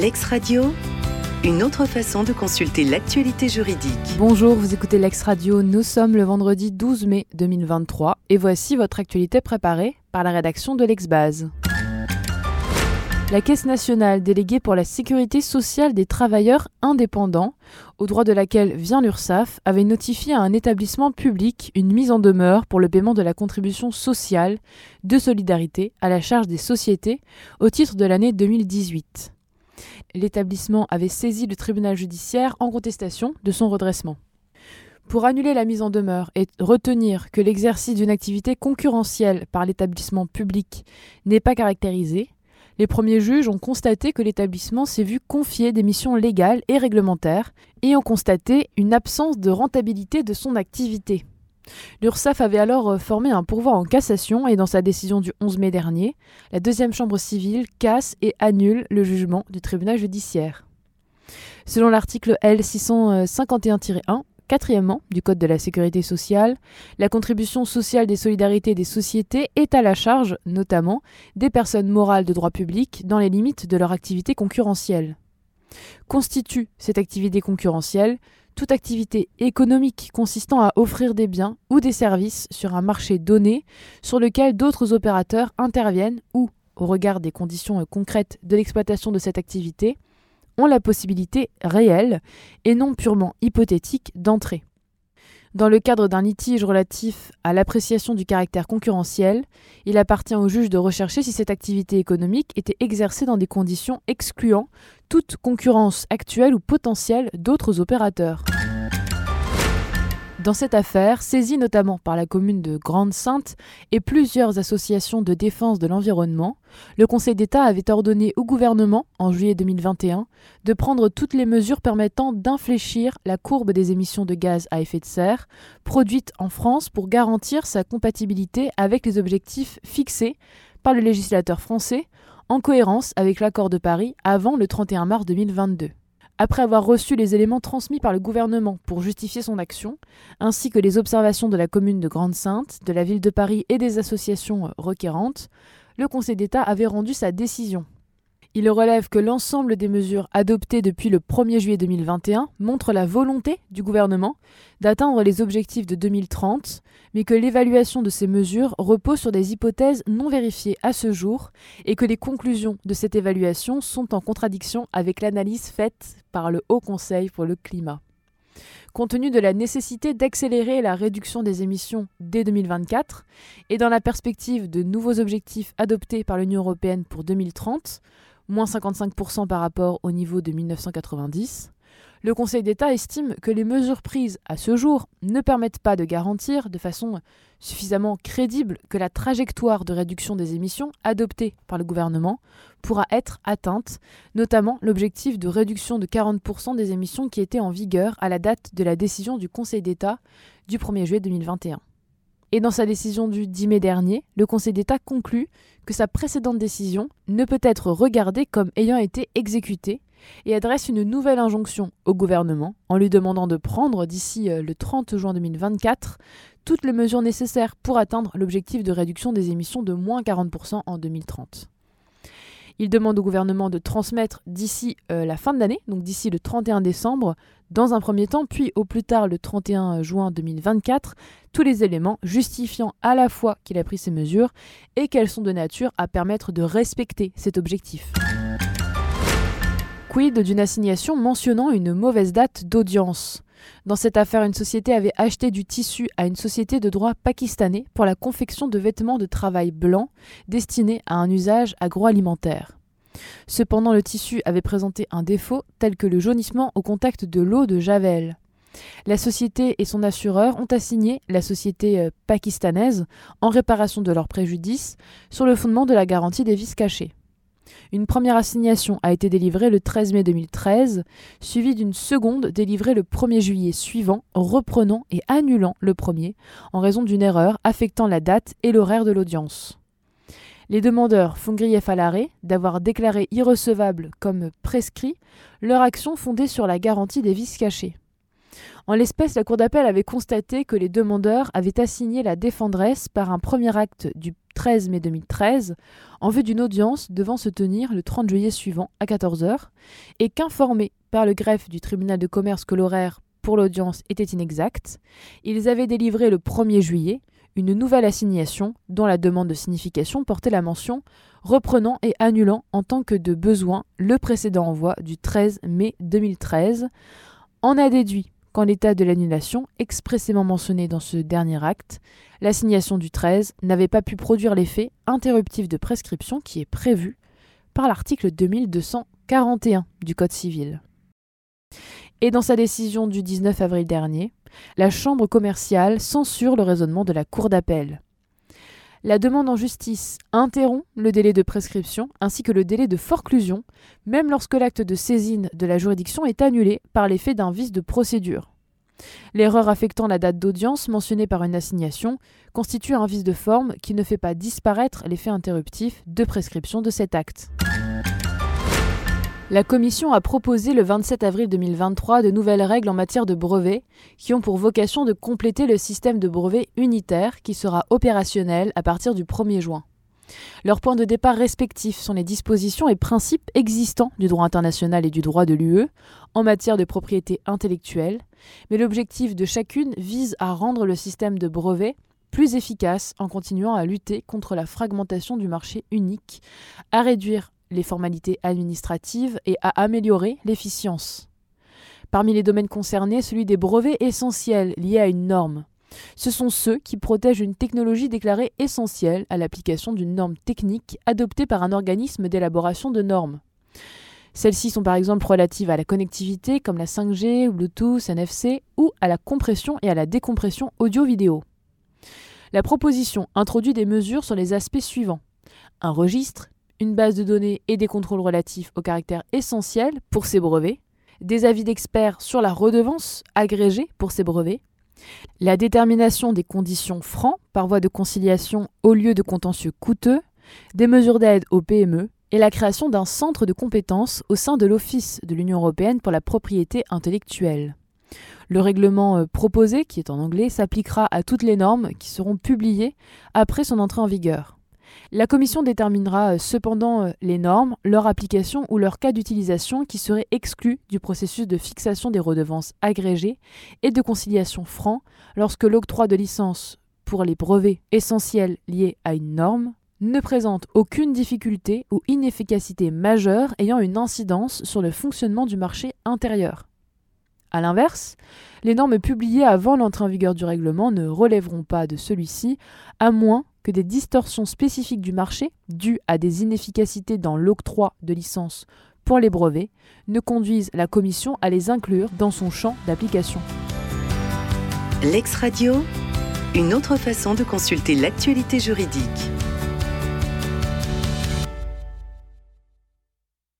Lex Radio, une autre façon de consulter l'actualité juridique. Bonjour, vous écoutez Lex Radio, nous sommes le vendredi 12 mai 2023 et voici votre actualité préparée par la rédaction de l'Exbase. La Caisse nationale déléguée pour la sécurité sociale des travailleurs indépendants, au droit de laquelle vient l'URSSAF, avait notifié à un établissement public une mise en demeure pour le paiement de la contribution sociale de solidarité à la charge des sociétés au titre de l'année 2018. L'établissement avait saisi le tribunal judiciaire en contestation de son redressement. Pour annuler la mise en demeure et retenir que l'exercice d'une activité concurrentielle par l'établissement public n'est pas caractérisé, les premiers juges ont constaté que l'établissement s'est vu confier des missions légales et réglementaires et ont constaté une absence de rentabilité de son activité. L'URSSAF avait alors euh, formé un pourvoi en cassation et dans sa décision du 11 mai dernier, la deuxième chambre civile casse et annule le jugement du tribunal judiciaire. Selon l'article L651-1, Quatrièmement, du Code de la sécurité sociale, la contribution sociale des solidarités des sociétés est à la charge, notamment, des personnes morales de droit public dans les limites de leur activité concurrentielle. Constitue cette activité concurrentielle toute activité économique consistant à offrir des biens ou des services sur un marché donné sur lequel d'autres opérateurs interviennent ou, au regard des conditions concrètes de l'exploitation de cette activité, ont la possibilité réelle et non purement hypothétique d'entrer. Dans le cadre d'un litige relatif à l'appréciation du caractère concurrentiel, il appartient au juge de rechercher si cette activité économique était exercée dans des conditions excluant toute concurrence actuelle ou potentielle d'autres opérateurs. Dans cette affaire, saisie notamment par la commune de Grande-Sainte et plusieurs associations de défense de l'environnement, le Conseil d'État avait ordonné au gouvernement, en juillet 2021, de prendre toutes les mesures permettant d'infléchir la courbe des émissions de gaz à effet de serre produites en France pour garantir sa compatibilité avec les objectifs fixés par le législateur français en cohérence avec l'accord de Paris avant le 31 mars 2022 après avoir reçu les éléments transmis par le gouvernement pour justifier son action, ainsi que les observations de la commune de Grande-Sainte, de la ville de Paris et des associations requérantes, le Conseil d'État avait rendu sa décision. Il relève que l'ensemble des mesures adoptées depuis le 1er juillet 2021 montrent la volonté du gouvernement d'atteindre les objectifs de 2030, mais que l'évaluation de ces mesures repose sur des hypothèses non vérifiées à ce jour et que les conclusions de cette évaluation sont en contradiction avec l'analyse faite par le Haut Conseil pour le climat. Compte tenu de la nécessité d'accélérer la réduction des émissions dès 2024 et dans la perspective de nouveaux objectifs adoptés par l'Union européenne pour 2030, moins 55% par rapport au niveau de 1990, le Conseil d'État estime que les mesures prises à ce jour ne permettent pas de garantir de façon suffisamment crédible que la trajectoire de réduction des émissions adoptée par le gouvernement pourra être atteinte, notamment l'objectif de réduction de 40% des émissions qui était en vigueur à la date de la décision du Conseil d'État du 1er juillet 2021. Et dans sa décision du 10 mai dernier, le Conseil d'État conclut que sa précédente décision ne peut être regardée comme ayant été exécutée et adresse une nouvelle injonction au gouvernement en lui demandant de prendre d'ici euh, le 30 juin 2024 toutes les mesures nécessaires pour atteindre l'objectif de réduction des émissions de moins 40% en 2030. Il demande au gouvernement de transmettre d'ici euh, la fin de l'année, donc d'ici le 31 décembre, dans un premier temps, puis au plus tard le 31 juin 2024, tous les éléments justifiant à la fois qu'il a pris ces mesures et qu'elles sont de nature à permettre de respecter cet objectif. Quid d'une assignation mentionnant une mauvaise date d'audience? Dans cette affaire, une société avait acheté du tissu à une société de droit pakistanais pour la confection de vêtements de travail blancs destinés à un usage agroalimentaire. Cependant, le tissu avait présenté un défaut tel que le jaunissement au contact de l'eau de Javel. La société et son assureur ont assigné la société euh, pakistanaise en réparation de leur préjudice sur le fondement de la garantie des vices cachés. Une première assignation a été délivrée le 13 mai 2013, suivie d'une seconde délivrée le 1er juillet suivant, reprenant et annulant le premier, en raison d'une erreur affectant la date et l'horaire de l'audience. Les demandeurs font grief à l'arrêt d'avoir déclaré irrecevable comme prescrit leur action fondée sur la garantie des vices cachés. En l'espèce, la Cour d'appel avait constaté que les demandeurs avaient assigné la défendresse par un premier acte du 13 mai 2013 en vue d'une audience devant se tenir le 30 juillet suivant à 14h et qu'informés par le greffe du tribunal de commerce que l'horaire pour l'audience était inexact, ils avaient délivré le 1er juillet une nouvelle assignation dont la demande de signification portait la mention reprenant et annulant en tant que de besoin le précédent envoi du 13 mai 2013, en a déduit qu'en l'état de l'annulation expressément mentionné dans ce dernier acte, l'assignation du 13 n'avait pas pu produire l'effet interruptif de prescription qui est prévu par l'article 2241 du Code civil. Et dans sa décision du 19 avril dernier, la Chambre commerciale censure le raisonnement de la Cour d'appel. La demande en justice interrompt le délai de prescription ainsi que le délai de forclusion, même lorsque l'acte de saisine de la juridiction est annulé par l'effet d'un vice de procédure. L'erreur affectant la date d'audience mentionnée par une assignation constitue un vice de forme qui ne fait pas disparaître l'effet interruptif de prescription de cet acte. La Commission a proposé le 27 avril 2023 de nouvelles règles en matière de brevets qui ont pour vocation de compléter le système de brevets unitaire qui sera opérationnel à partir du 1er juin. Leurs points de départ respectifs sont les dispositions et principes existants du droit international et du droit de l'UE en matière de propriété intellectuelle, mais l'objectif de chacune vise à rendre le système de brevets plus efficace en continuant à lutter contre la fragmentation du marché unique, à réduire les formalités administratives et à améliorer l'efficience. Parmi les domaines concernés, celui des brevets essentiels liés à une norme. Ce sont ceux qui protègent une technologie déclarée essentielle à l'application d'une norme technique adoptée par un organisme d'élaboration de normes. Celles-ci sont par exemple relatives à la connectivité comme la 5G, Bluetooth, NFC ou à la compression et à la décompression audio-vidéo. La proposition introduit des mesures sur les aspects suivants. Un registre, une base de données et des contrôles relatifs au caractère essentiel pour ces brevets, des avis d'experts sur la redevance agrégée pour ces brevets, la détermination des conditions francs par voie de conciliation au lieu de contentieux coûteux, des mesures d'aide aux PME et la création d'un centre de compétences au sein de l'Office de l'Union européenne pour la propriété intellectuelle. Le règlement euh, proposé, qui est en anglais, s'appliquera à toutes les normes qui seront publiées après son entrée en vigueur. La Commission déterminera euh, cependant euh, les normes, leur application ou leur cas d'utilisation qui seraient exclus du processus de fixation des redevances agrégées et de conciliation franc lorsque l'octroi de licence pour les brevets essentiels liés à une norme ne présente aucune difficulté ou inefficacité majeure ayant une incidence sur le fonctionnement du marché intérieur. A l'inverse, les normes publiées avant l'entrée en vigueur du règlement ne relèveront pas de celui-ci, à moins que des distorsions spécifiques du marché, dues à des inefficacités dans l'octroi de licences pour les brevets, ne conduisent la Commission à les inclure dans son champ d'application. L'ex-radio, une autre façon de consulter l'actualité juridique.